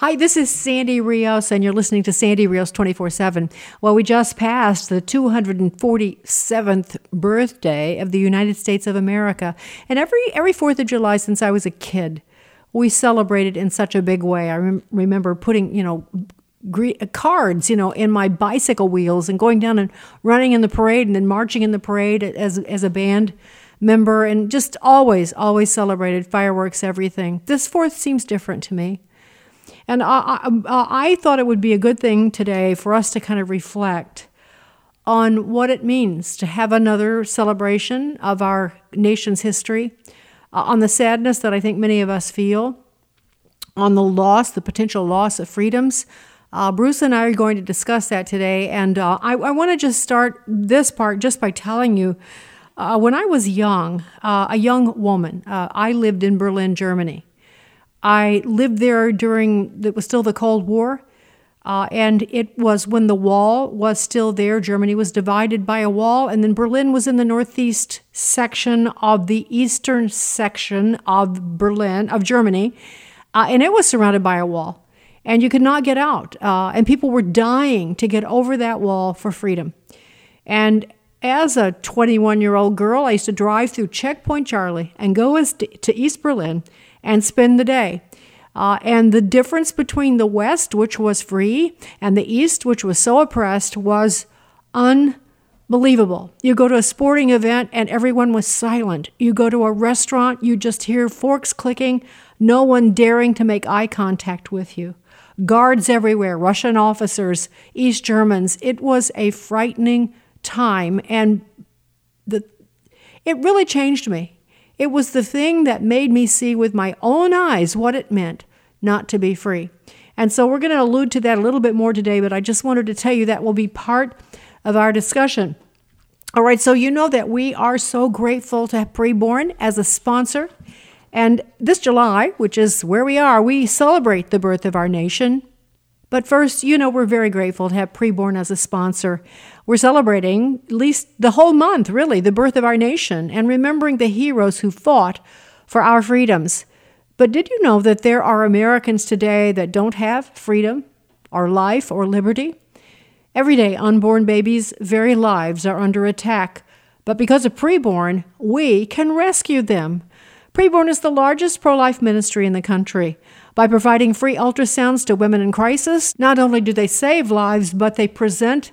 Hi, this is Sandy Rios, and you're listening to Sandy Rios 24 7. Well, we just passed the 247th birthday of the United States of America. And every, every 4th of July since I was a kid, we celebrated in such a big way. I rem- remember putting, you know, cards, you know, in my bicycle wheels and going down and running in the parade and then marching in the parade as, as a band member and just always, always celebrated fireworks, everything. This 4th seems different to me. And I, I, I thought it would be a good thing today for us to kind of reflect on what it means to have another celebration of our nation's history, uh, on the sadness that I think many of us feel, on the loss, the potential loss of freedoms. Uh, Bruce and I are going to discuss that today, and uh, I, I want to just start this part just by telling you. Uh, when I was young, uh, a young woman, uh, I lived in Berlin, Germany. I lived there during it was still the Cold War, uh, and it was when the wall was still there. Germany was divided by a wall, and then Berlin was in the northeast section of the eastern section of Berlin of Germany, uh, and it was surrounded by a wall, and you could not get out. Uh, and people were dying to get over that wall for freedom. And as a 21 year old girl, I used to drive through Checkpoint Charlie and go to East Berlin and spend the day. Uh, and the difference between the West, which was free, and the East, which was so oppressed, was unbelievable. You go to a sporting event and everyone was silent. You go to a restaurant, you just hear forks clicking, no one daring to make eye contact with you. Guards everywhere, Russian officers, East Germans. It was a frightening time, and the, it really changed me. It was the thing that made me see with my own eyes what it meant not to be free. And so we're going to allude to that a little bit more today, but I just wanted to tell you that will be part of our discussion. All right, so you know that we are so grateful to have Preborn as a sponsor. And this July, which is where we are, we celebrate the birth of our nation. But first, you know, we're very grateful to have Preborn as a sponsor. We're celebrating at least the whole month, really, the birth of our nation and remembering the heroes who fought for our freedoms. But did you know that there are Americans today that don't have freedom or life or liberty? Every day, unborn babies' very lives are under attack. But because of preborn, we can rescue them. Preborn is the largest pro life ministry in the country. By providing free ultrasounds to women in crisis, not only do they save lives, but they present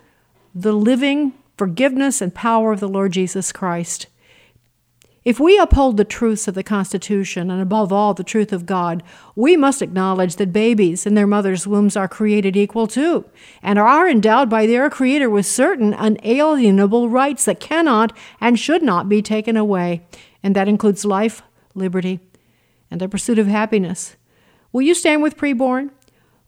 the living forgiveness and power of the Lord Jesus Christ. If we uphold the truths of the Constitution and above all the truth of God, we must acknowledge that babies in their mother's wombs are created equal too, and are endowed by their Creator with certain unalienable rights that cannot and should not be taken away, and that includes life, liberty, and the pursuit of happiness. Will you stand with preborn?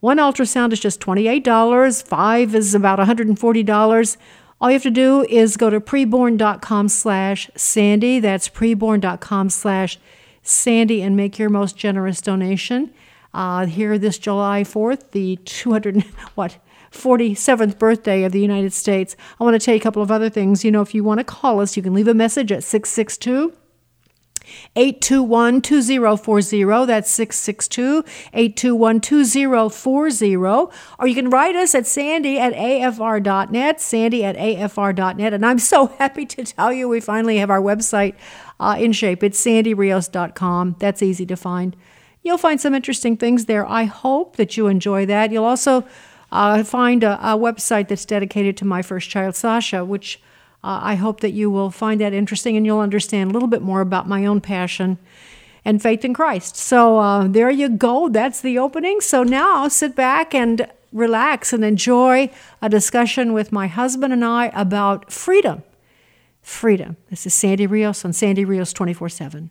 One ultrasound is just $28, five is about $140. All you have to do is go to preborn.com slash Sandy. That's preborn.com slash Sandy and make your most generous donation. Uh, here this July 4th, the 200, what, 47th birthday of the United States. I want to tell you a couple of other things. You know, if you want to call us, you can leave a message at 662 821 2040. That's 662 821 2040. Or you can write us at sandy at afr.net, sandy at afr.net. And I'm so happy to tell you we finally have our website uh, in shape. It's sandyrios.com. That's easy to find. You'll find some interesting things there. I hope that you enjoy that. You'll also uh, find a, a website that's dedicated to my first child, Sasha, which uh, I hope that you will find that interesting and you'll understand a little bit more about my own passion and faith in Christ. So uh, there you go. That's the opening. So now sit back and relax and enjoy a discussion with my husband and I about freedom. Freedom. This is Sandy Rios on Sandy Rios 24 7.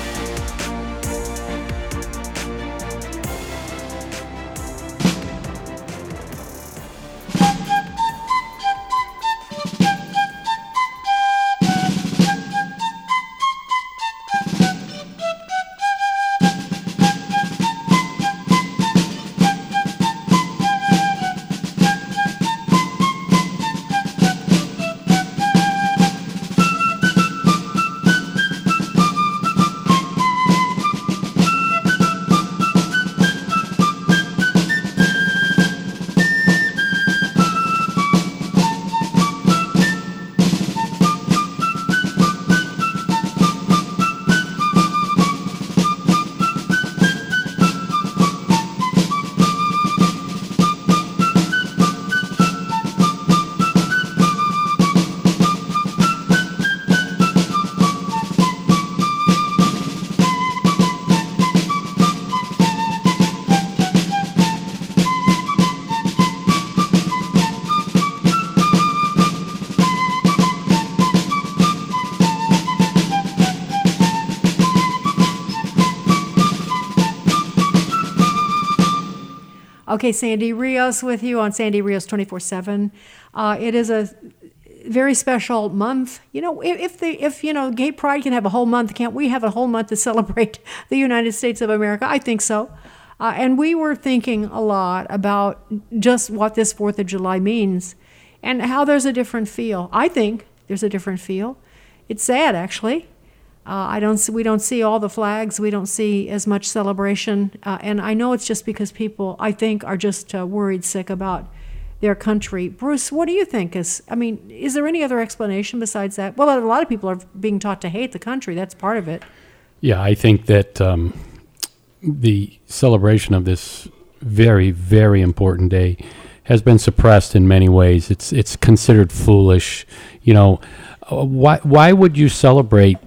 Okay, Sandy Rios with you on Sandy Rios 24 uh, 7. It is a very special month. You know, if the if you know Gay Pride can have a whole month, can't we have a whole month to celebrate the United States of America? I think so. Uh, and we were thinking a lot about just what this Fourth of July means, and how there's a different feel. I think there's a different feel. It's sad, actually. Uh, I don't. We don't see all the flags. We don't see as much celebration, uh, and I know it's just because people, I think, are just uh, worried sick about their country. Bruce, what do you think? Is I mean, is there any other explanation besides that? Well, a lot of people are being taught to hate the country. That's part of it. Yeah, I think that um, the celebration of this very, very important day has been suppressed in many ways. It's it's considered foolish. You know, uh, why why would you celebrate?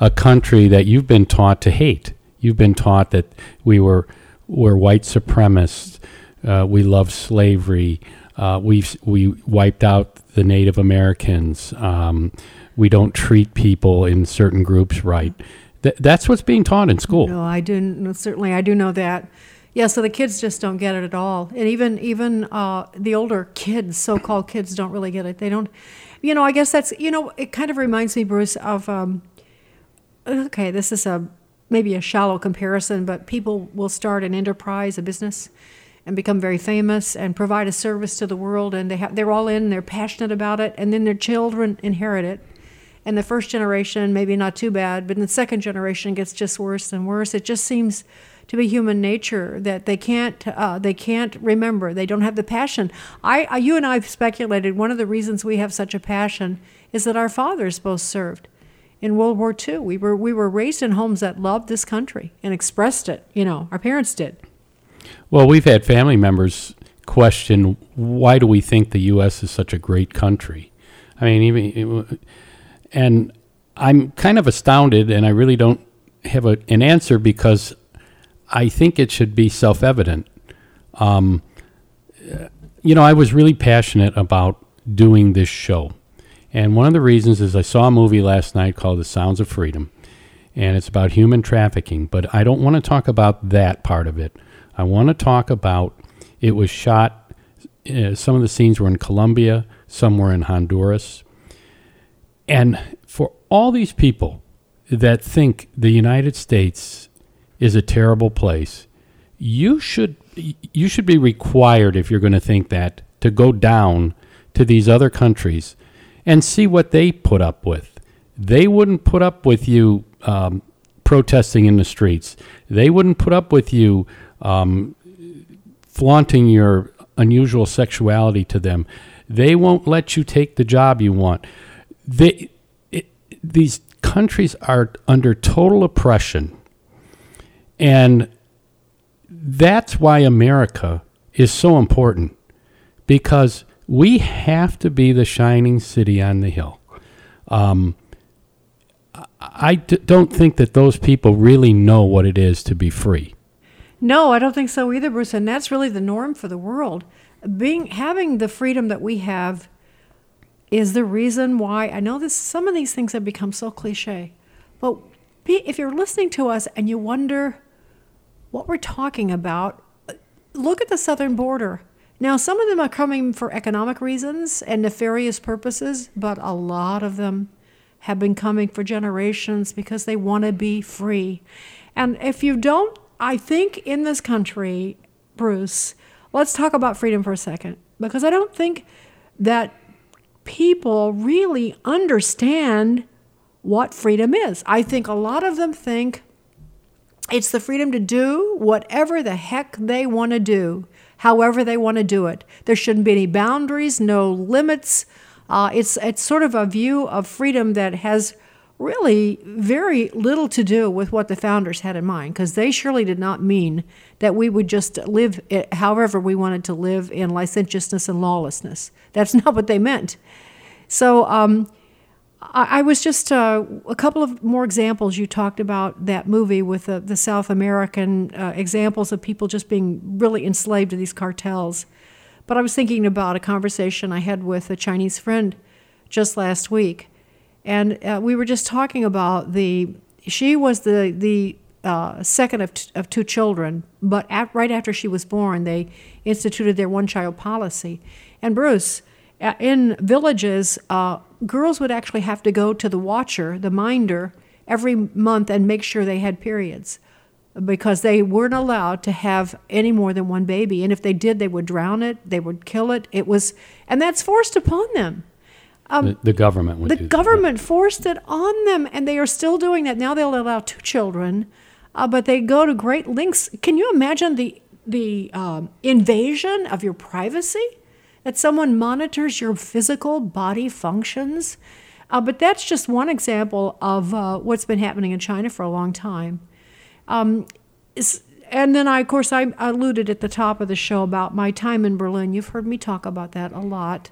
A country that you've been taught to hate. You've been taught that we were were white supremacists. Uh, we love slavery. Uh, we we wiped out the Native Americans. Um, we don't treat people in certain groups right. Th- that's what's being taught in school. No, I do certainly I do know that. Yeah, so the kids just don't get it at all, and even even uh, the older kids, so-called kids, don't really get it. They don't, you know. I guess that's you know. It kind of reminds me, Bruce, of um, okay, this is a maybe a shallow comparison, but people will start an enterprise, a business, and become very famous and provide a service to the world, and they have they're all in, they're passionate about it, and then their children inherit it. And the first generation, maybe not too bad, but in the second generation, gets just worse and worse. It just seems to be human nature that they can't uh, they can't remember. They don't have the passion. I, I you and I have speculated one of the reasons we have such a passion is that our fathers both served in World War II. We were we were raised in homes that loved this country and expressed it. You know, our parents did. Well, we've had family members question why do we think the U.S. is such a great country? I mean, even and I'm kind of astounded, and I really don't have a, an answer because I think it should be self-evident. Um, you know, I was really passionate about doing this show and one of the reasons is I saw a movie last night called The Sounds of Freedom, and it's about human trafficking. But I don't want to talk about that part of it. I want to talk about it was shot, uh, some of the scenes were in Colombia, some were in Honduras. And for all these people that think the United States is a terrible place, you should you should be required if you're going to think that to go down to these other countries and see what they put up with. They wouldn't put up with you um, protesting in the streets. They wouldn't put up with you um, flaunting your unusual sexuality to them. They won't let you take the job you want. They, it, these countries are under total oppression. And that's why America is so important because we have to be the shining city on the hill. Um, I d- don't think that those people really know what it is to be free. No, I don't think so either, Bruce. And that's really the norm for the world. Being having the freedom that we have is the reason why I know this. Some of these things have become so cliche, but be, if you're listening to us and you wonder what we're talking about, look at the southern border. Now, some of them are coming for economic reasons and nefarious purposes, but a lot of them have been coming for generations because they want to be free. And if you don't, I think in this country, Bruce, let's talk about freedom for a second, because I don't think that people really understand what freedom is. I think a lot of them think it's the freedom to do whatever the heck they want to do, however they want to do it. There shouldn't be any boundaries, no limits. Uh, it's it's sort of a view of freedom that has really very little to do with what the founders had in mind, because they surely did not mean that we would just live it, however we wanted to live in licentiousness and lawlessness. That's not what they meant. So. Um, I, was just uh, a couple of more examples. You talked about that movie with the, the South American uh, examples of people just being really enslaved to these cartels. But I was thinking about a conversation I had with a Chinese friend just last week, and uh, we were just talking about the. She was the the uh, second of, t- of two children, but at, right after she was born, they instituted their one child policy. And Bruce, in villages, uh, girls would actually have to go to the watcher, the minder, every month and make sure they had periods because they weren't allowed to have any more than one baby. And if they did, they would drown it, they would kill it. It was, and that's forced upon them. Um, the, the, government would. The government that. forced it on them, and they are still doing that. Now they'll allow two children, uh, but they go to great lengths. Can you imagine the the um, invasion of your privacy? That someone monitors your physical body functions. Uh, but that's just one example of uh, what's been happening in China for a long time. Um, and then, I, of course, I alluded at the top of the show about my time in Berlin. You've heard me talk about that a lot.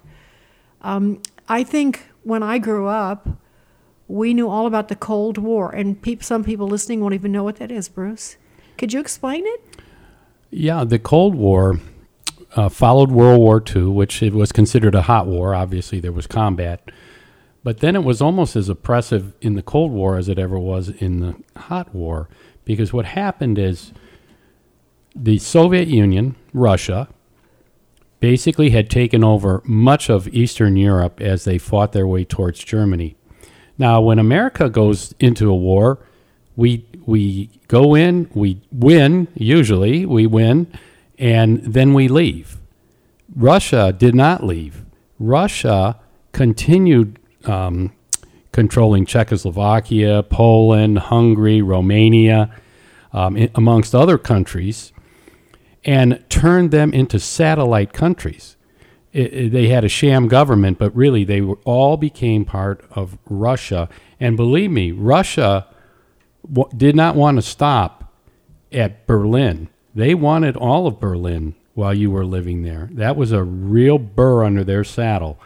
Um, I think when I grew up, we knew all about the Cold War, and pe- some people listening won't even know what that is, Bruce. Could you explain it? Yeah, the Cold War uh, followed World War II, which it was considered a hot war. Obviously, there was combat. But then it was almost as oppressive in the Cold War as it ever was in the hot war. Because what happened is the Soviet Union, Russia, basically had taken over much of Eastern Europe as they fought their way towards Germany. Now, when America goes into a war, we we go in, we win, usually we win, and then we leave. Russia did not leave. Russia continued um, controlling Czechoslovakia, Poland, Hungary, Romania, um, amongst other countries, and turned them into satellite countries. It, it, they had a sham government, but really they were, all became part of Russia. And believe me, Russia w- did not want to stop at Berlin. They wanted all of Berlin while you were living there. That was a real burr under their saddle,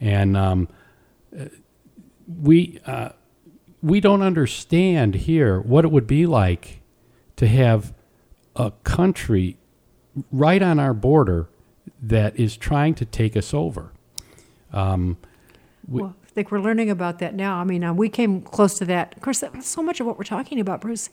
and um, we uh, we don't understand here what it would be like to have a country right on our border that is trying to take us over. Um, we, well, I think we're learning about that now. I mean, uh, we came close to that. Of course, that, so much of what we're talking about, Bruce,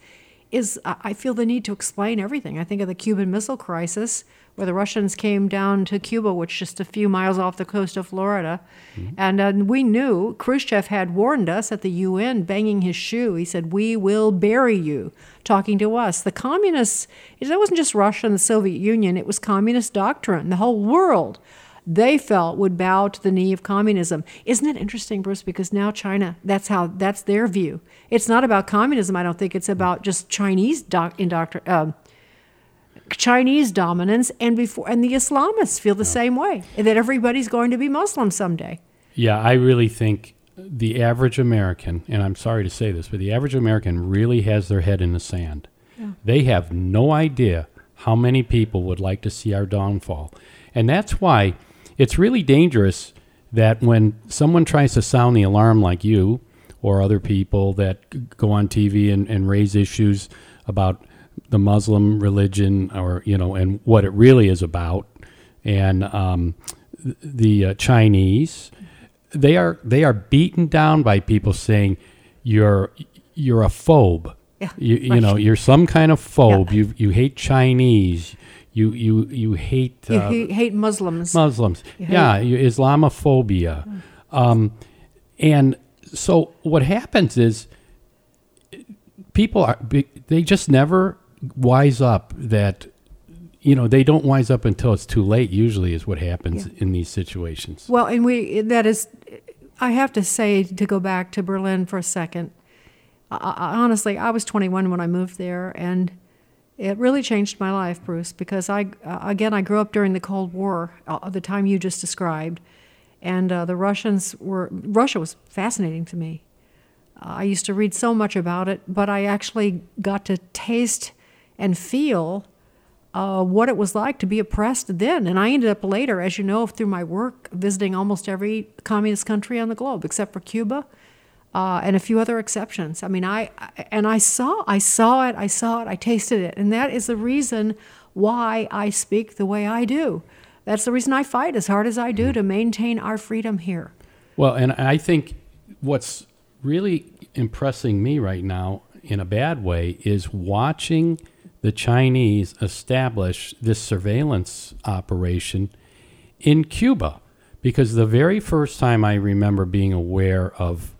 is I feel the need to explain everything. I think of the Cuban Missile Crisis, where the Russians came down to Cuba, which is just a few miles off the coast of Florida. Mm-hmm. And uh, we knew Khrushchev had warned us at the UN, banging his shoe. He said, We will bury you, talking to us. The communists, that wasn't just Russia and the Soviet Union, it was communist doctrine. The whole world they felt would bow to the knee of communism. Isn't it interesting, Bruce? Because now China, that's how that's their view. It's not about communism. I don't think it's about just Chinese doc, indoctr- uh, Chinese dominance, and before and the Islamists feel the same way that everybody's going to be Muslim someday. Yeah, I really think the average American, and I'm sorry to say this, but the average American really has their head in the sand. Yeah. They have no idea how many people would like to see our downfall. And that's why it's really dangerous that when someone tries to sound the alarm like you or other people that go on TV and, and raise issues about the Muslim religion or, you know, and what it really is about, and um, the uh, Chinese, they are they are beaten down by people saying you're you're a phobe. Yeah, You, you right. know, you're some kind of phobe. Yeah. You you hate Chinese. You you you hate You uh, hate Muslims. Muslims. You Yeah, you, Islamophobia. Um, and so what happens is people are they just never wise up that you know they don't wise up until it's too late. Usually is what happens in these situations. Well, and we that is, I have to say to go back to Berlin for a second. I, I, honestly, I was 21 when I moved there, and it really changed my life, Bruce, because I uh, again I grew up during the Cold War, uh, the time you just described, and uh, the Russians were Russia was fascinating to me. Uh, I used to read so much about it, but I actually got to taste and feel uh, what it was like to be oppressed then. And I ended up later, as you know, through my work, visiting almost every communist country on the globe except for Cuba uh, and a few other exceptions. I mean, I and I saw, I saw it, I saw it, I tasted it, and that is the reason why I speak the way I do. That's the reason I fight as hard as I do to maintain our freedom here. Well, and I think what's really impressing me right now in a bad way is watching the Chinese establish this surveillance operation in Cuba. Because the very first time I remember being aware of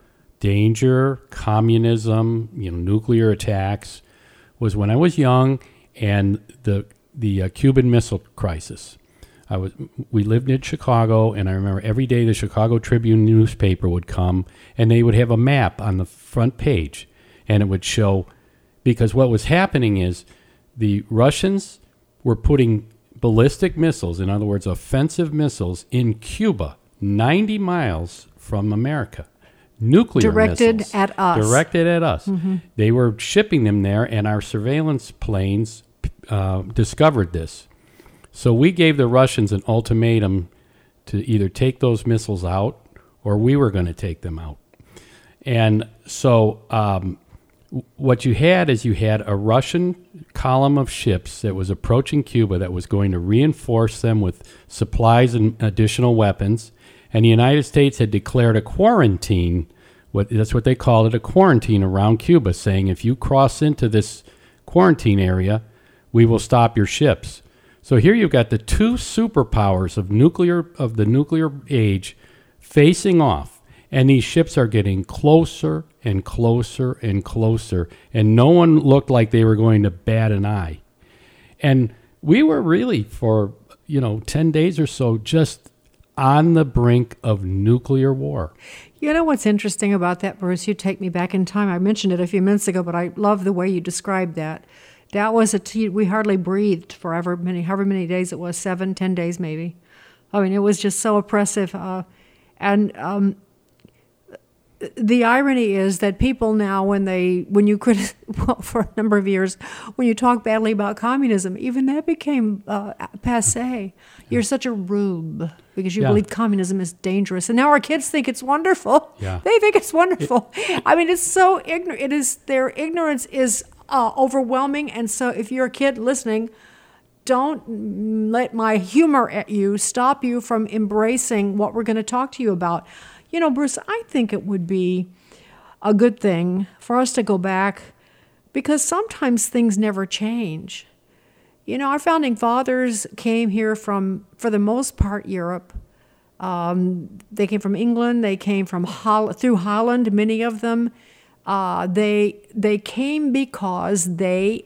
danger, communism, you know, nuclear attacks, was when I was young and the the uh, Cuban Missile Crisis. I was we lived in Chicago, and I remember every day the Chicago Tribune newspaper would come, and they would have a map on the front page, and it would show because what was happening is the Russians were putting ballistic missiles, in other words, offensive missiles, in Cuba, 90 miles from America. Nuclear Directed missiles. at us. Directed at us. They were shipping them there, and our surveillance planes uh, discovered this. So we gave the Russians an ultimatum to either take those missiles out or we were going to take them out. And so um, what you had is you had a Russian column of ships that was approaching Cuba that was going to reinforce them with supplies and additional weapons. And the United States had declared a quarantine. What, that's what they called it a quarantine around Cuba, saying if you cross into this quarantine area, we will stop your ships. So here you've got the two superpowers of nuclear of the nuclear age facing off, and these ships are getting closer and closer and closer, and no one looked like they were going to bat an eye. And we were really for you know ten days or so just on the brink of nuclear war. You know what's interesting about that, Bruce? You take me back in time. I mentioned it a few minutes ago, but I love the way you described that. That was a t- we hardly breathed for however many, however many days it was, seven, ten days maybe. I mean, it was just so oppressive. Uh, and um, the irony is that people now, when they, when you could, well, for a number of years, when you talk badly about communism, even that became uh, passe. You're such a rube because you Yeah. believe communism is dangerous, and now our kids think it's wonderful. Yeah. They think it's wonderful. I mean, it's so ignorant. It is their ignorance is uh, overwhelming, and so if you're a kid listening, don't let my humor at you stop you from embracing what we're going to talk to you about. You know, Bruce, I think it would be a good thing for us to go back because sometimes things never change. You know, our founding fathers came here from, for the most part, Europe. Um, they came from England. They came from Holl- through Holland. Many of them. Uh, they they came because they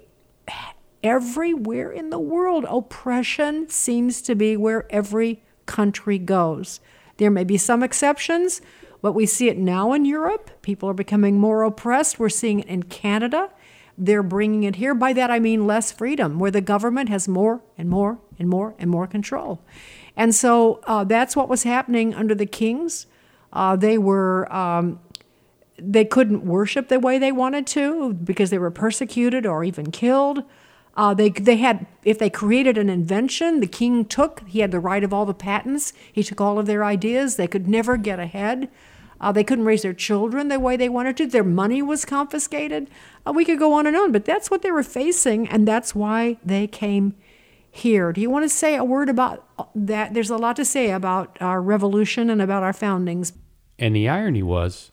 everywhere in the world oppression seems to be where every country goes. There may be some exceptions, but we see it now in Europe. People are becoming more oppressed. We're seeing it in Canada. They're bringing it here. By that I mean less freedom, where the government has more and more and more and more control. And so uh, that's what was happening under the kings. Uh, they were um, they couldn't worship the way they wanted to because they were persecuted or even killed. Uh, they they had if they created an invention, the king took. He had the right of all the patents. He took all of their ideas. They could never get ahead. Uh, they couldn't raise their children the way they wanted to. Their money was confiscated. Uh, we could go on and on, but that's what they were facing, and that's why they came here. Do you want to say a word about that? There's a lot to say about our revolution and about our foundings. And the irony was,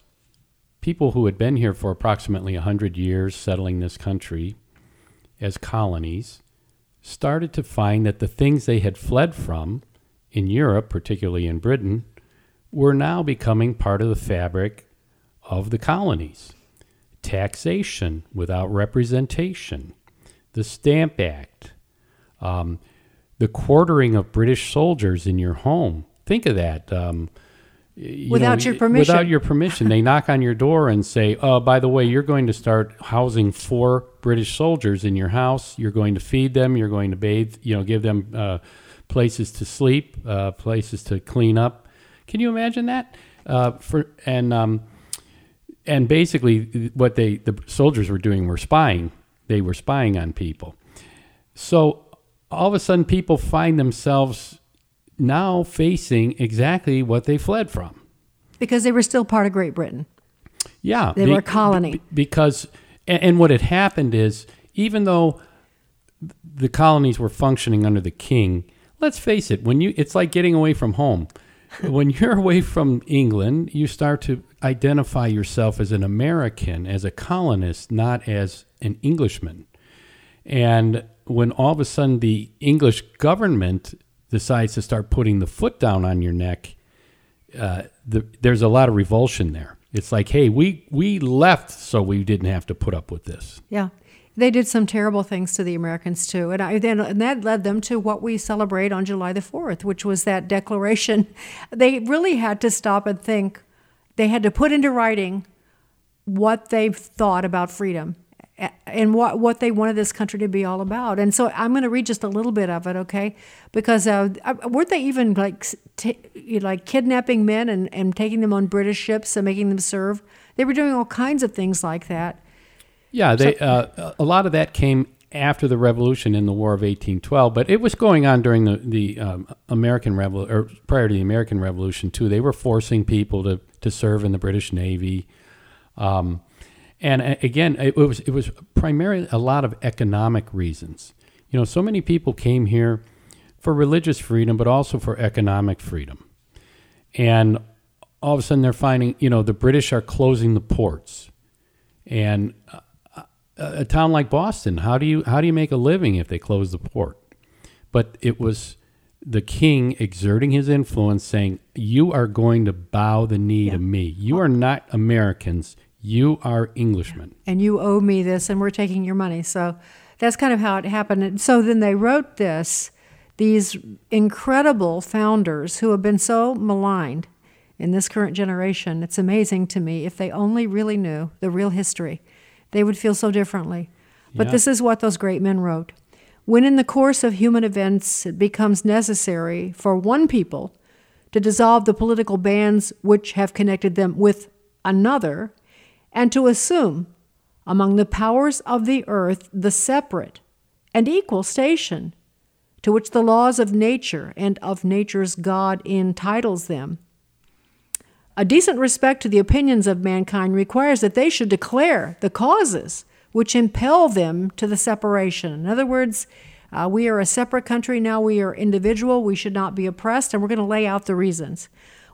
people who had been here for approximately 100 years settling this country as colonies started to find that the things they had fled from in Europe, particularly in Britain, were now becoming part of the fabric of the colonies. Taxation without representation, the Stamp Act, um, the quartering of British soldiers in your home. Think of that. Um, you Without your permission. Without your permission. they knock on your door and say, oh, by the way, you're going to start housing four British soldiers in your house. You're going to feed them. You're going to bathe, you know, give them uh, places to sleep, uh, places to clean up. Can you imagine that? Uh, for and um, and basically, what they the soldiers were doing were spying. They were spying on people. So all of a sudden, people find themselves now facing exactly what they fled from. Because they were still part of Great Britain. Yeah, they be- were a colony. be- because and, and what had happened is even though the colonies were functioning under the king, let's face it, when you it's like getting away from home. when you're away from England, you start to identify yourself as an American, as a colonist, not as an Englishman. And when all of a sudden the English government decides to start putting the foot down on your neck, uh, the, there's a lot of revulsion there. It's like, hey, we we left so we didn't have to put up with this. Yeah. They did some terrible things to the Americans too, and, I, then, and that led them to what we celebrate on July the Fourth, which was that declaration. They really had to stop and think. They had to put into writing what they thought about freedom and what what they wanted this country to be all about. And so I'm going to read just a little bit of it, okay? Because uh, uh, weren't they even like t- like kidnapping men and, and taking them on British ships and making them serve? They were doing all kinds of things like that. Yeah, they uh, a lot of that came after the Revolution in the War of 1812, but it was going on during the the um, American Revolution or prior to the American Revolution too. They were forcing people to to serve in the British Navy. Um, and uh, again, it was it was primarily a lot of economic reasons. You know, so many people came here for religious freedom, but also for economic freedom. And all of a sudden, they're finding, you know, the British are closing the ports, and uh, a, a town like Boston, how do you how do you make a living if they close the port? But it was the king exerting his influence, saying, "You are going to bow the knee to me. You are not Americans. You are Englishmen." and you owe me this and we're taking your money. So that's kind of how it happened. And so then they wrote this, these incredible founders who have been so maligned in this current generation. It's amazing to me. If they only really knew the real history, they would feel so differently. But Yeah. this is what those great men wrote. When in the course of human events it becomes necessary for one people to dissolve the political bands which have connected them with another, and to assume among the powers of the earth the separate and equal station to which the laws of nature and of nature's God entitles them. A decent respect to the opinions of mankind requires that they should declare the causes which impel them to the separation. In other words, uh, we are a separate country now, we are individual, we should not be oppressed, and we're going to lay out the reasons.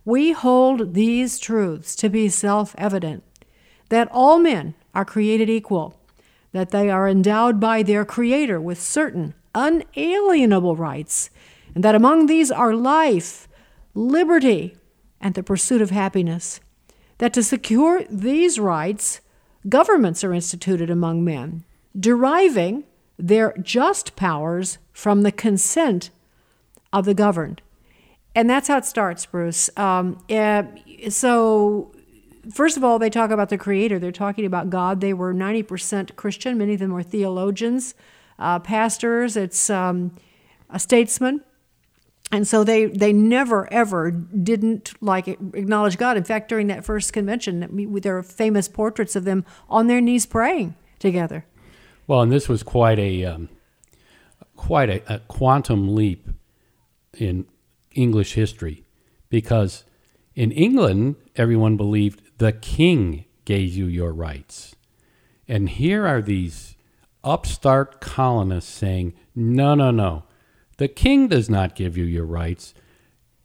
We hold these truths to be self evident that all men are created equal, that they are endowed by their Creator with certain unalienable rights, and that among these are life, liberty, and the pursuit of happiness. That to secure these rights, governments are instituted among men, deriving their just powers from the consent of the governed. And that's how it starts, Bruce. Um, eh, so, first of all, they talk about the Creator. They're talking about God. They were 90% Christian. Many of them were theologians, uh, pastors. It's um, a statesman. And so they, they never, ever didn't like acknowledge God. In fact, during that first convention, there are famous portraits of them on their knees praying together. Well, and this was quite a um, quite a, a quantum leap in English history because in England, everyone believed the king gave you your rights. And here are these upstart colonists saying, no, no, no. The king does not give you your rights.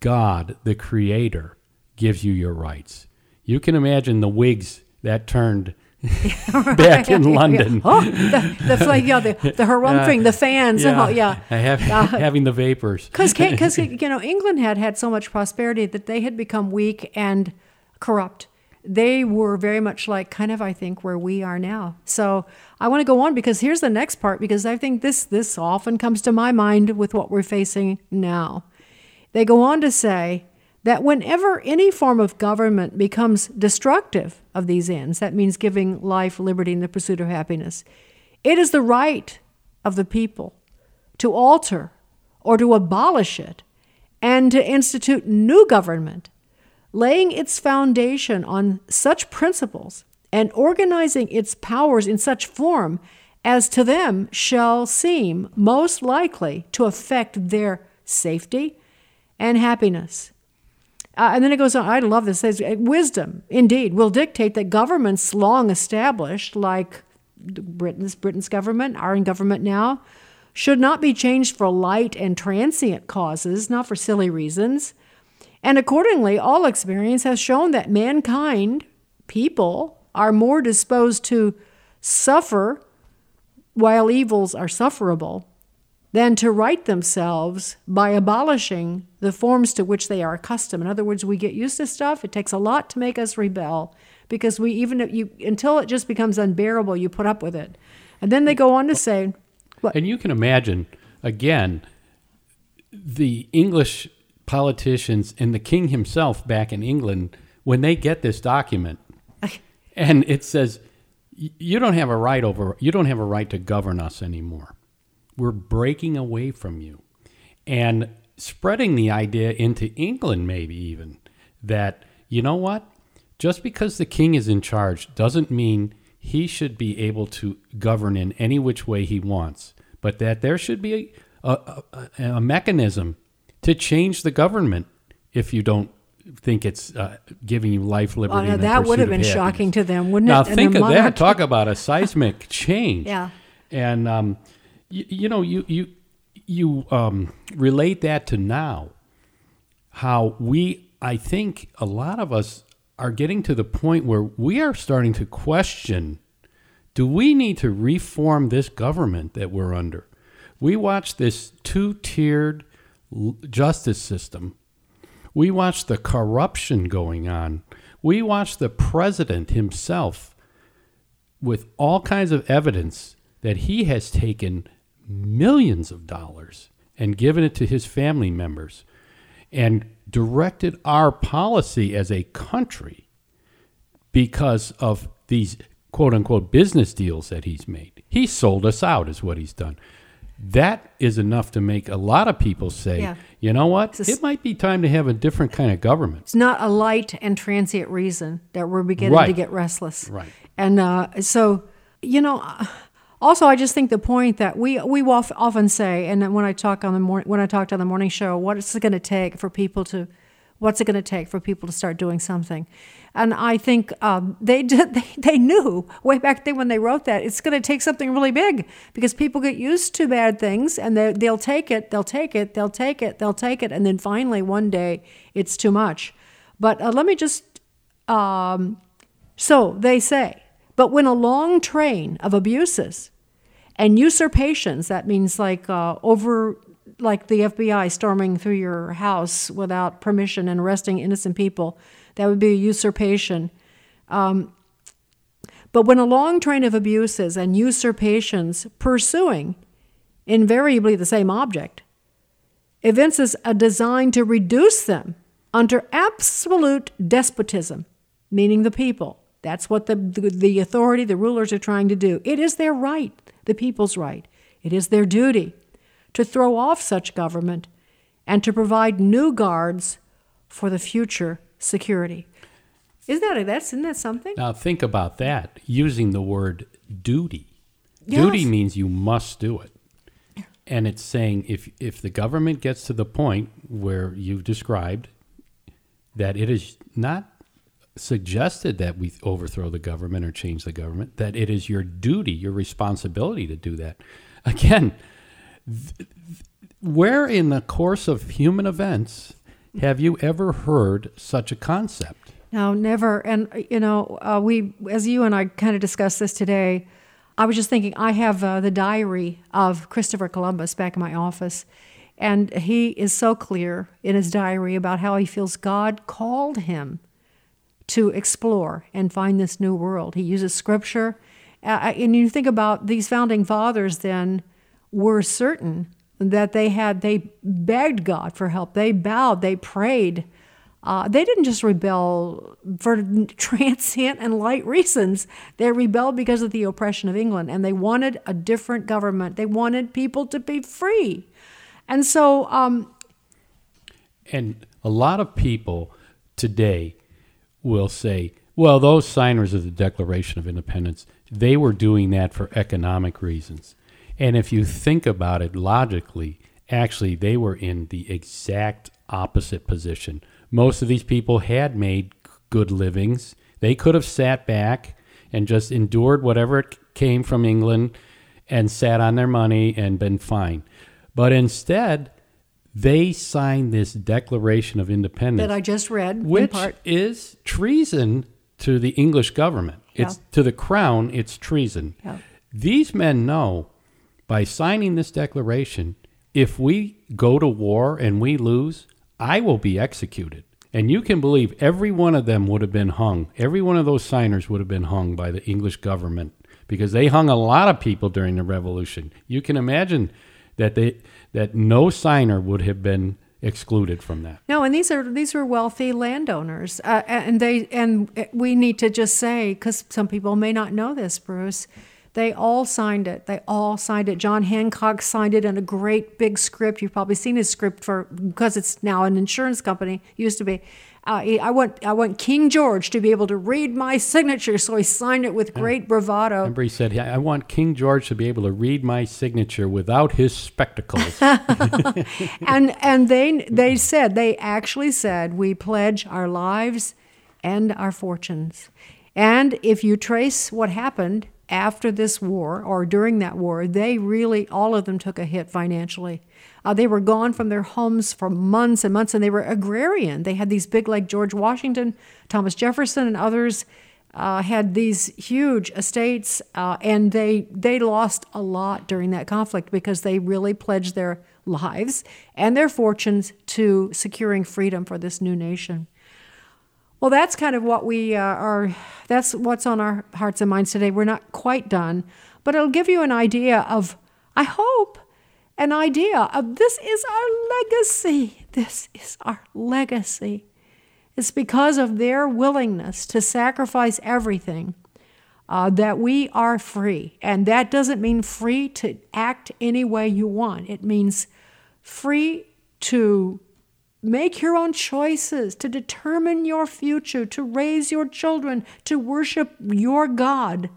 God, the creator, gives you your rights. You can imagine the wigs that turned back in London. Oh, the, the flag, yeah, the, the harumphing, the fans, and all, yeah. Uh-huh, Have, uh, having the vapors. Because, you know, England had had so much prosperity that they had become weak and corrupt. They were very much like kind of, I think, where we are now. So I want to go on because here's the next part because I think this this often comes to my mind with what we're facing now. They go on to say that whenever any form of government becomes destructive of these ends, that means giving life, liberty, and the pursuit of happiness, it is the right of the people to alter or to abolish it and to institute new government, laying its foundation on such principles and organizing its powers in such form as to them shall seem most likely to affect their safety and happiness. Uh, and then it goes on, I love this, says, wisdom, indeed, will dictate that governments long established, like Britain's, Britain's government, our government now, should not be changed for light and transient causes, not for silly reasons. And accordingly, all experience has shown that mankind, people, are more disposed to suffer while evils are sufferable than to right themselves by abolishing the forms to which they are accustomed. In other words, we get used to stuff. It takes a lot to make us rebel because we even you until it just becomes unbearable, you put up with it. And then they go on to say, what? And you can imagine again the English politicians and the king himself back in England when they get this document and it says you don't have a right over you don't have a right to govern us anymore. We're breaking away from you. And spreading the idea into England maybe even that you know what? Just because the king is in charge doesn't mean he should be able to govern in any which way he wants, but that there should be a, a, a, a mechanism to change the government if you don't think it's uh, giving you life, liberty. Well, that would have been shocking to them, wouldn't now, it? Now think of that. Talk about a seismic change. Yeah. And um, you, you, know, you you you um, relate that to now, how we, I think, a lot of us are getting to the point where we are starting to question: Do we need to reform this government that we're under? We watch this two-tiered justice system we watch the corruption going on. We watch the president himself with all kinds of evidence that he has taken millions of dollars and given it to his family members and directed our policy as a country because of these quote unquote business deals that he's made. He sold us out, is what he's done that is enough to make a lot of people say, yeah. you know what, it might be time to have a different kind of government. It's not a light and transient reason that we're beginning right. to get restless. Right. And uh, so, you know, also I just think the point that we we often say, and when I talk on the morning when I talked on the morning show, what is it going to take for people to, what's it going to take for people to start doing something? And I think um, they, did, they they knew way back then when they wrote that it's going to take something really big because people get used to bad things and they, they'll take it, they'll take it, they'll take it, they'll take it, and then finally one day it's too much. But uh, let me just um, so they say, but when a long train of abuses and usurpations, that means like uh, over like the FBI storming through your house without permission and arresting innocent people that would be a usurpation. Um, but when a long train of abuses and usurpations pursuing invariably the same object evinces a design to reduce them under absolute despotism, meaning the people. That's what the, the, the, authority, the rulers are trying to do. It is their right, the people's right. It is their duty to throw off such government and to provide new guards for the future security. Isn't that that's isn't that something? Now think about that. Using the word duty. Yes. Duty means you must do it. and it's saying if if the government gets to the point where you've described that it is not suggested that we overthrow the government or change the government, that it is your duty, your responsibility to do that. Again, where in the course of human events have you ever heard such a concept? No, never. And, you know, uh, we, as you and I kind of discussed this today, I was just thinking, I have uh, the diary of Christopher Columbus back in my office. And he is so clear in his diary about how he feels God called him to explore and find this new world. He uses scripture. Uh, and you think about these founding fathers then were certain that they had, they begged God for help. They bowed, they prayed. Uh, they didn't just rebel for transient and light reasons. They rebelled because of the oppression of England and they wanted a different government. They wanted people to be free. And so. Um, and a lot of people today will say, well, those signers of the Declaration of Independence, they were doing that for economic reasons. And if you think about it logically, actually, they were in the exact opposite position. Most of these people had made good livings. They could have sat back and just endured whatever came from England and sat on their money and been fine. But instead, they signed this Declaration of Independence that I just read, which is treason to the English government. Yeah. It's to the crown. It's treason. Yeah. These men know by signing this declaration, if we go to war and we lose, I will be executed. And you can believe every one of them would have been hung. Every one of those signers would have been hung by the English government because they hung a lot of people during the revolution. You can imagine that they that no signer would have been excluded from that. No, and these are these are wealthy landowners, uh, and they and we need to just say because some people may not know this, Bruce. They all signed it. They all signed it. John Hancock signed it in a great big script. You've probably seen his script for because it's now an insurance company. Used to be. Uh, I want I want King George to be able to read my signature, so he signed it with great bravado. Remember, he said, "I want King George to be able to read my signature without his spectacles." and and they they said they actually said we pledge our lives and our fortunes. And if you trace what happened after this war or during that war, they really all of them took a hit financially. Uh, they were gone from their homes for months and months, and they were agrarian. They had these big, like George Washington, Thomas Jefferson, and others uh, had these huge estates, uh, and they they lost a lot during that conflict because they really pledged their lives and their fortunes to securing freedom for this new nation. Well, that's kind of what we uh, are. That's what's on our hearts and minds today. We're not quite done, but it'll give you an idea of. I hope an idea of this is our legacy. This is our legacy. It's because of their willingness to sacrifice everything uh, that we are free. And that doesn't mean free to act any way you want, it means free to make your own choices, to determine your future, to raise your children, to worship your God.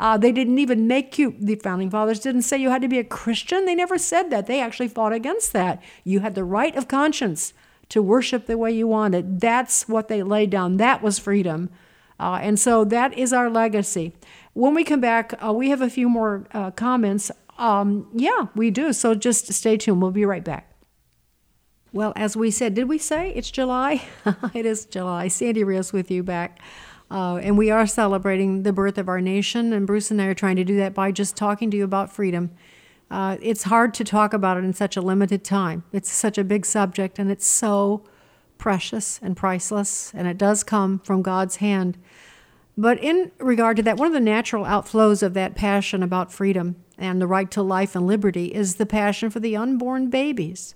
Uh, they didn't even make you, the founding fathers didn't say you had to be a Christian. They never said that. They actually fought against that. You had the right of conscience to worship the way you wanted. That's what they laid down. That was freedom. Uh, and so that is our legacy. When we come back, uh, we have a few more uh, comments. Um, yeah, we do. So just stay tuned. We'll be right back. Well, as we said, did we say it's July? it is July. Sandy Rios with you back. Uh, and we are celebrating the birth of our nation, and Bruce and I are trying to do that by just talking to you about freedom. Uh, it's hard to talk about it in such a limited time. It's such a big subject, and it's so precious and priceless, and it does come from God's hand. But in regard to that, one of the natural outflows of that passion about freedom and the right to life and liberty is the passion for the unborn babies.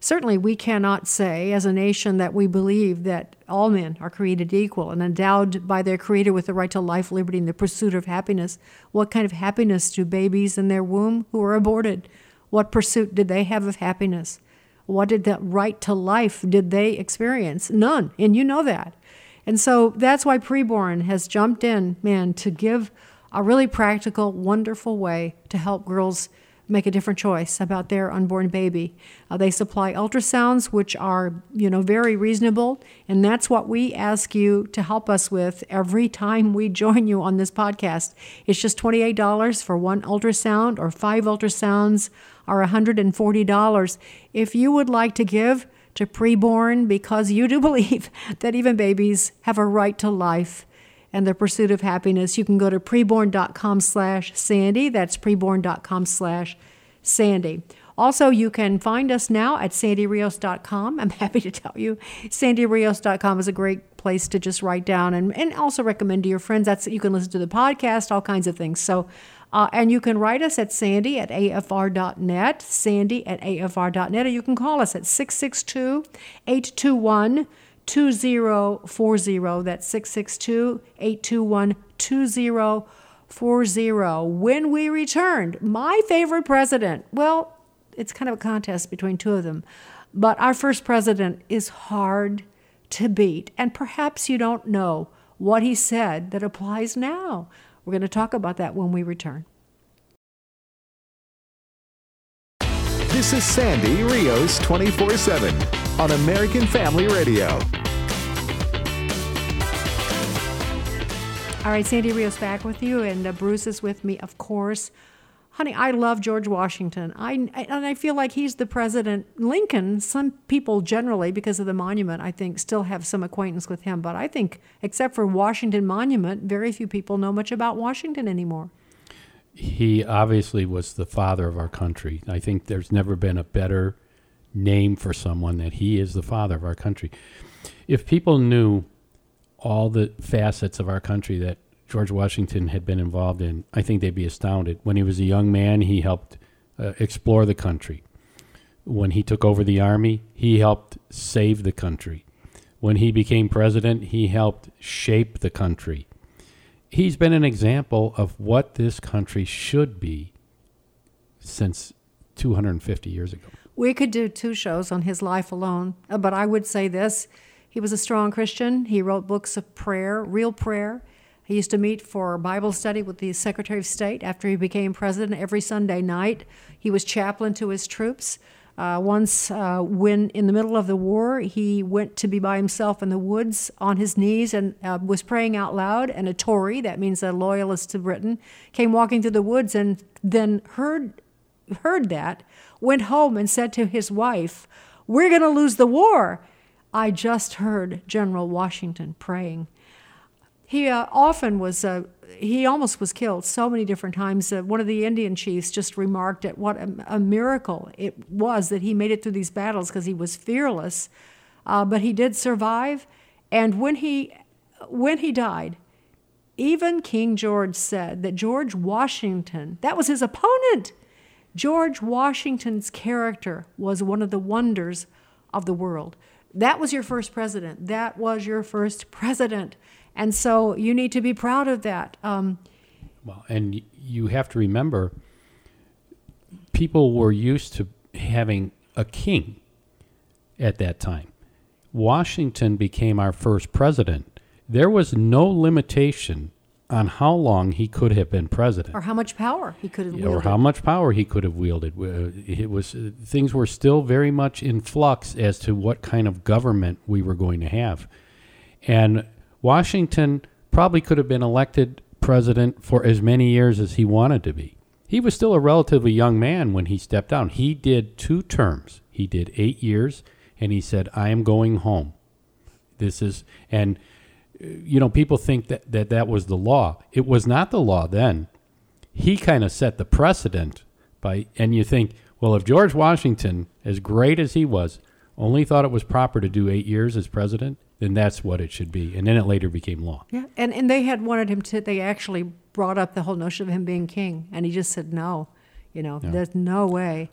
Certainly, we cannot say as a nation that we believe that all men are created equal and endowed by their Creator with the right to life, liberty, and the pursuit of happiness. What kind of happiness do babies in their womb who are aborted? What pursuit did they have of happiness? What did that right to life did they experience? None, and you know that. And so that's why Preborn has jumped in, man, to give a really practical, wonderful way to help girls make a different choice about their unborn baby. Uh, they supply ultrasounds, which are, you know, very reasonable, and that's what we ask you to help us with every time we join you on this podcast. It's just $28 for one ultrasound, or five ultrasounds are $140. If you would like to give to preborn because you do believe that even babies have a right to life and the pursuit of happiness, you can go to preborn.com slash Sandy. That's preborn.com slash Sandy. Also, you can find us now at sandyrios.com. I'm happy to tell you, sandyrios.com is a great place to just write down and, and also recommend to your friends. That's you can listen to the podcast, all kinds of things. So, uh, and you can write us at sandy at afr.net, sandy at afr.net, or you can call us at 662 821 2040. That's 662 821 2040. When we returned, my favorite president, well, it's kind of a contest between two of them, but our first president is hard to beat. And perhaps you don't know what he said that applies now. We're going to talk about that when we return. This is Sandy Rios 24 7 on American Family Radio. All right, Sandy Rios back with you, and uh, Bruce is with me, of course. Honey, I love George Washington. I, and I feel like he's the president. Lincoln, some people generally, because of the monument, I think, still have some acquaintance with him. But I think, except for Washington Monument, very few people know much about Washington anymore. He obviously was the father of our country. I think there's never been a better name for someone that he is the father of our country. If people knew all the facets of our country that George Washington had been involved in, I think they'd be astounded. When he was a young man, he helped uh, explore the country. When he took over the army, he helped save the country. When he became president, he helped shape the country. He's been an example of what this country should be since 250 years ago. We could do two shows on his life alone, uh, but I would say this. He was a strong Christian. He wrote books of prayer, real prayer. He used to meet for Bible study with the Secretary of State after he became president every Sunday night. He was chaplain to his troops. Uh, once, uh, when in the middle of the war, he went to be by himself in the woods on his knees and uh, was praying out loud. And a Tory, that means a loyalist to Britain, came walking through the woods and then heard heard that, went home and said to his wife, "We're going to lose the war." I just heard General Washington praying. He uh, often was, uh, he almost was killed so many different times. Uh, one of the Indian chiefs just remarked at what a, a miracle it was that he made it through these battles because he was fearless. Uh, but he did survive. And when he, when he died, even King George said that George Washington, that was his opponent. George Washington's character was one of the wonders of the world. That was your first president. That was your first president. And so you need to be proud of that. Um, well, and you have to remember, people were used to having a king at that time. Washington became our first president. There was no limitation on how long he could have been president, or how much power he could have wielded, or how much power he could have wielded. Uh, it was uh, things were still very much in flux as to what kind of government we were going to have, and Washington probably could have been elected president for as many years as he wanted to be. He was still a relatively young man when he stepped down. He did two terms. He did eight years, and he said, "I am going home." This is and uh, you know, people think that, that that was the law. It was not the law then. He kind of set the precedent by, and you think, well, if George Washington, as great as he was, only thought it was proper to do eight years as president, then that's what it should be. And then it later became law. Yeah, and, and they had wanted him to, they actually brought up the whole notion of him being king, and he just said no. You know, there's no way.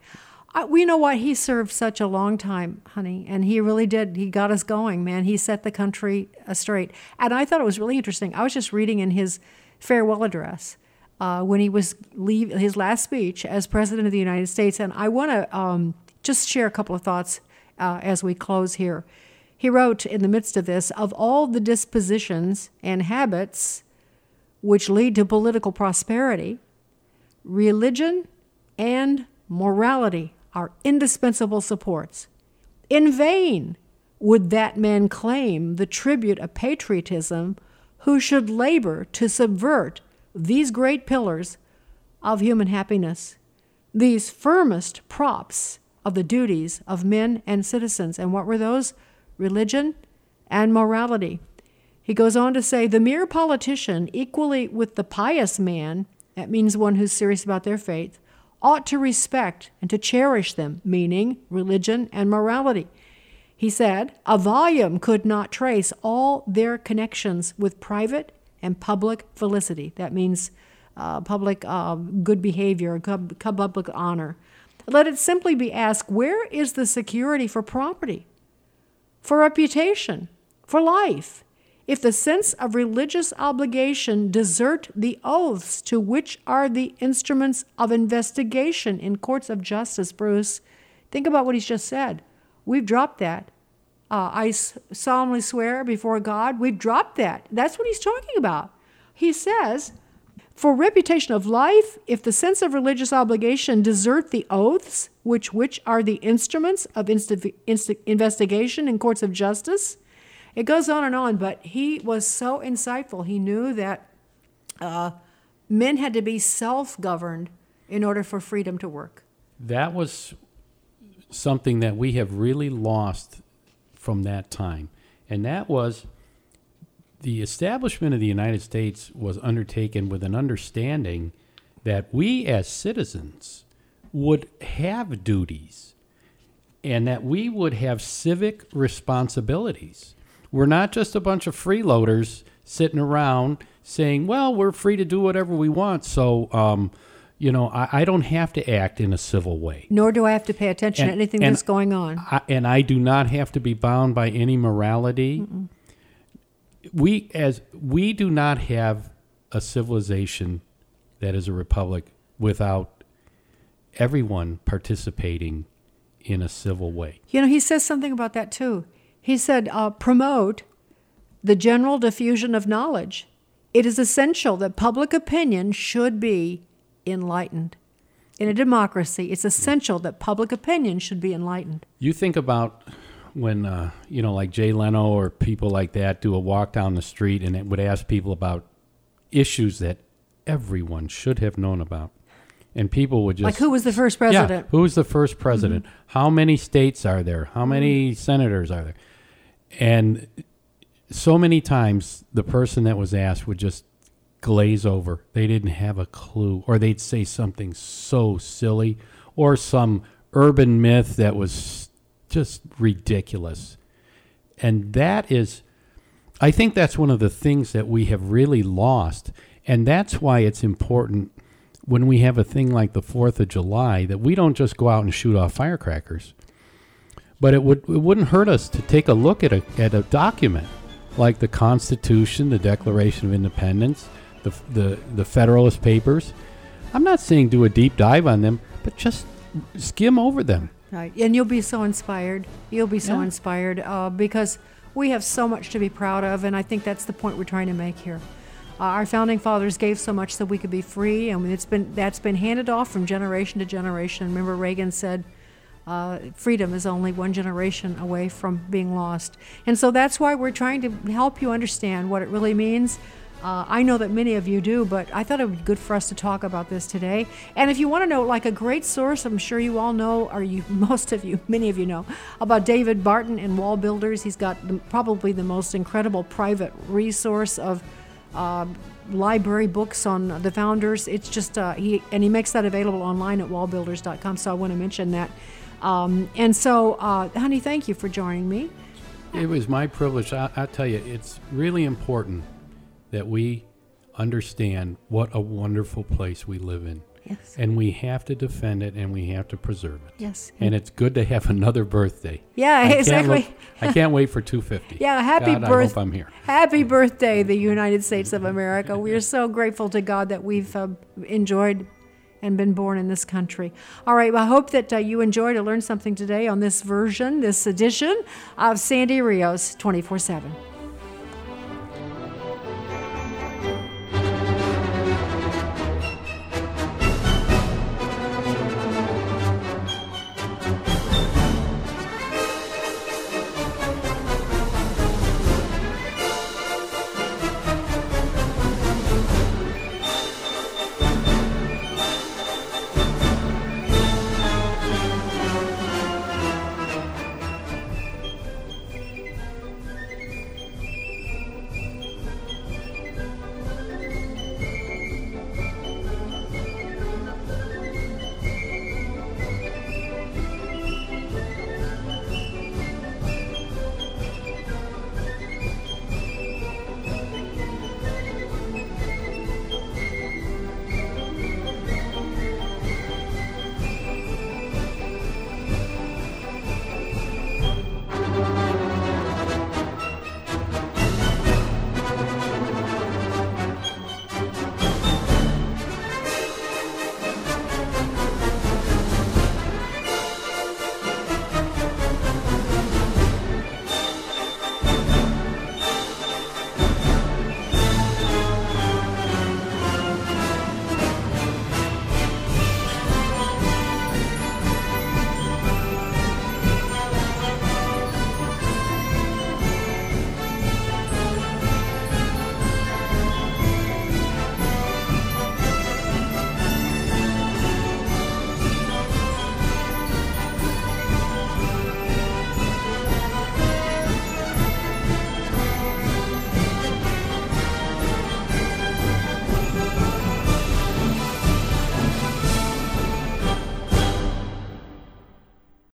I, you know what? He served such a long time, honey, and he really did. He got us going, man. He set the country straight. And I thought it was really interesting. I was just reading in his farewell address uh, when he was leave his last speech as president of the United States, and I want to um, just share a couple of thoughts uh, as we close here. He wrote in the midst of this, of all the dispositions and habits which lead to political prosperity, religion and morality are indispensable supports. In vain would that man claim the tribute of patriotism who should labor to subvert these great pillars of human happiness, these firmest props of the duties of men and citizens. And what were those? Religion and morality. He goes on to say the mere politician, equally with the pious man, that means one who's serious about their faith, ought to respect and to cherish them, meaning religion and morality. He said, a volume could not trace all their connections with private and public felicity. That means uh, public uh, good behavior, public honor. Let it simply be asked where is the security for property, for reputation, for life? If the sense of religious obligation desert the oaths to which are the instruments of investigation in courts of justice, Bruce, think about what he's just said. We've dropped that. Uh, I solemnly swear before God, we've dropped that. That's what he's talking about. He says, for reputation of life, if the sense of religious obligation desert the oaths, which which are the instruments of inst- inst- investigation in courts of justice, it goes on and on. But he was so insightful. He knew that uh, men had to be self-governed in order for freedom to work. That was something that we have really lost from that time, and that was the establishment of the United States was undertaken with an understanding that we as citizens would have duties and that we would have civic responsibilities. We're not just a bunch of freeloaders sitting around saying, well, we're free to do whatever we want. So, um, you know, I, I, don't have to act in a civil way. Nor do I have to pay attention and, to anything that's going on. I, and I do not have to be bound by any morality. Mm-mm we as we do not have a civilization that is a republic without everyone participating in a civil way. You know, he says something about that too. He said, uh, promote the general diffusion of knowledge. It is essential that public opinion should be enlightened. In a democracy, it's essential that public opinion should be enlightened. You think about when uh, you know, like Jay Leno or people like that do a walk down the street and it would ask people about issues that everyone should have known about, and people would just like who was the first president? Yeah, who was the first president? Mm-hmm. How many states are there? How many mm-hmm. senators are there? And so many times the person that was asked would just glaze over. They didn't have a clue, or they'd say something so silly, or some urban myth that was just ridiculous. And that is, I think that's one of the things that we have really lost. And that's why it's important when we have a thing like the 4th of July that we don't just go out and shoot off firecrackers. But it, would, it wouldn't hurt us to take a look at a, at a document like the Constitution, the Declaration of Independence, the, the, the Federalist Papers. I'm not saying do a deep dive on them, but just skim over them Right, and you'll be so inspired. You'll be so yeah. inspired uh, because we have so much to be proud of, and I think that's the point we're trying to make here. Uh, our founding fathers gave so much so we could be free, and it's been that's been handed off from generation to generation. Remember, Reagan said, uh, "Freedom is only one generation away from being lost," and so that's why we're trying to help you understand what it really means uh, I know that many of you do, but I thought it would be good for us to talk about this today. And if you want to know, like a great source, I'm sure you all know, or you, most of you, many of you know, about David Barton and Wall Builders. He's got the, probably the most incredible private resource of uh, library books on the founders. It's just uh, he and he makes that available online at wallbuilders.com. So I want to mention that. Um, and so, uh, honey, thank you for joining me. It was my privilege. I, I tell you, it's really important that we understand what a wonderful place we live in. Yes. And we have to defend it and we have to preserve it. Yes. And it's good to have another birthday. Yeah, I exactly. Can't look, I can't wait for 250. Yeah, happy birthday. I'm here. Happy birthday, the United States of America. we are so grateful to God that we've uh, enjoyed and been born in this country. All right, well, I hope that uh, you enjoyed or learned something today on this version, this edition of Sandy Rios 24 7.